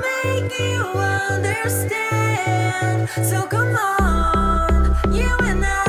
make you understand. So come on, you and I.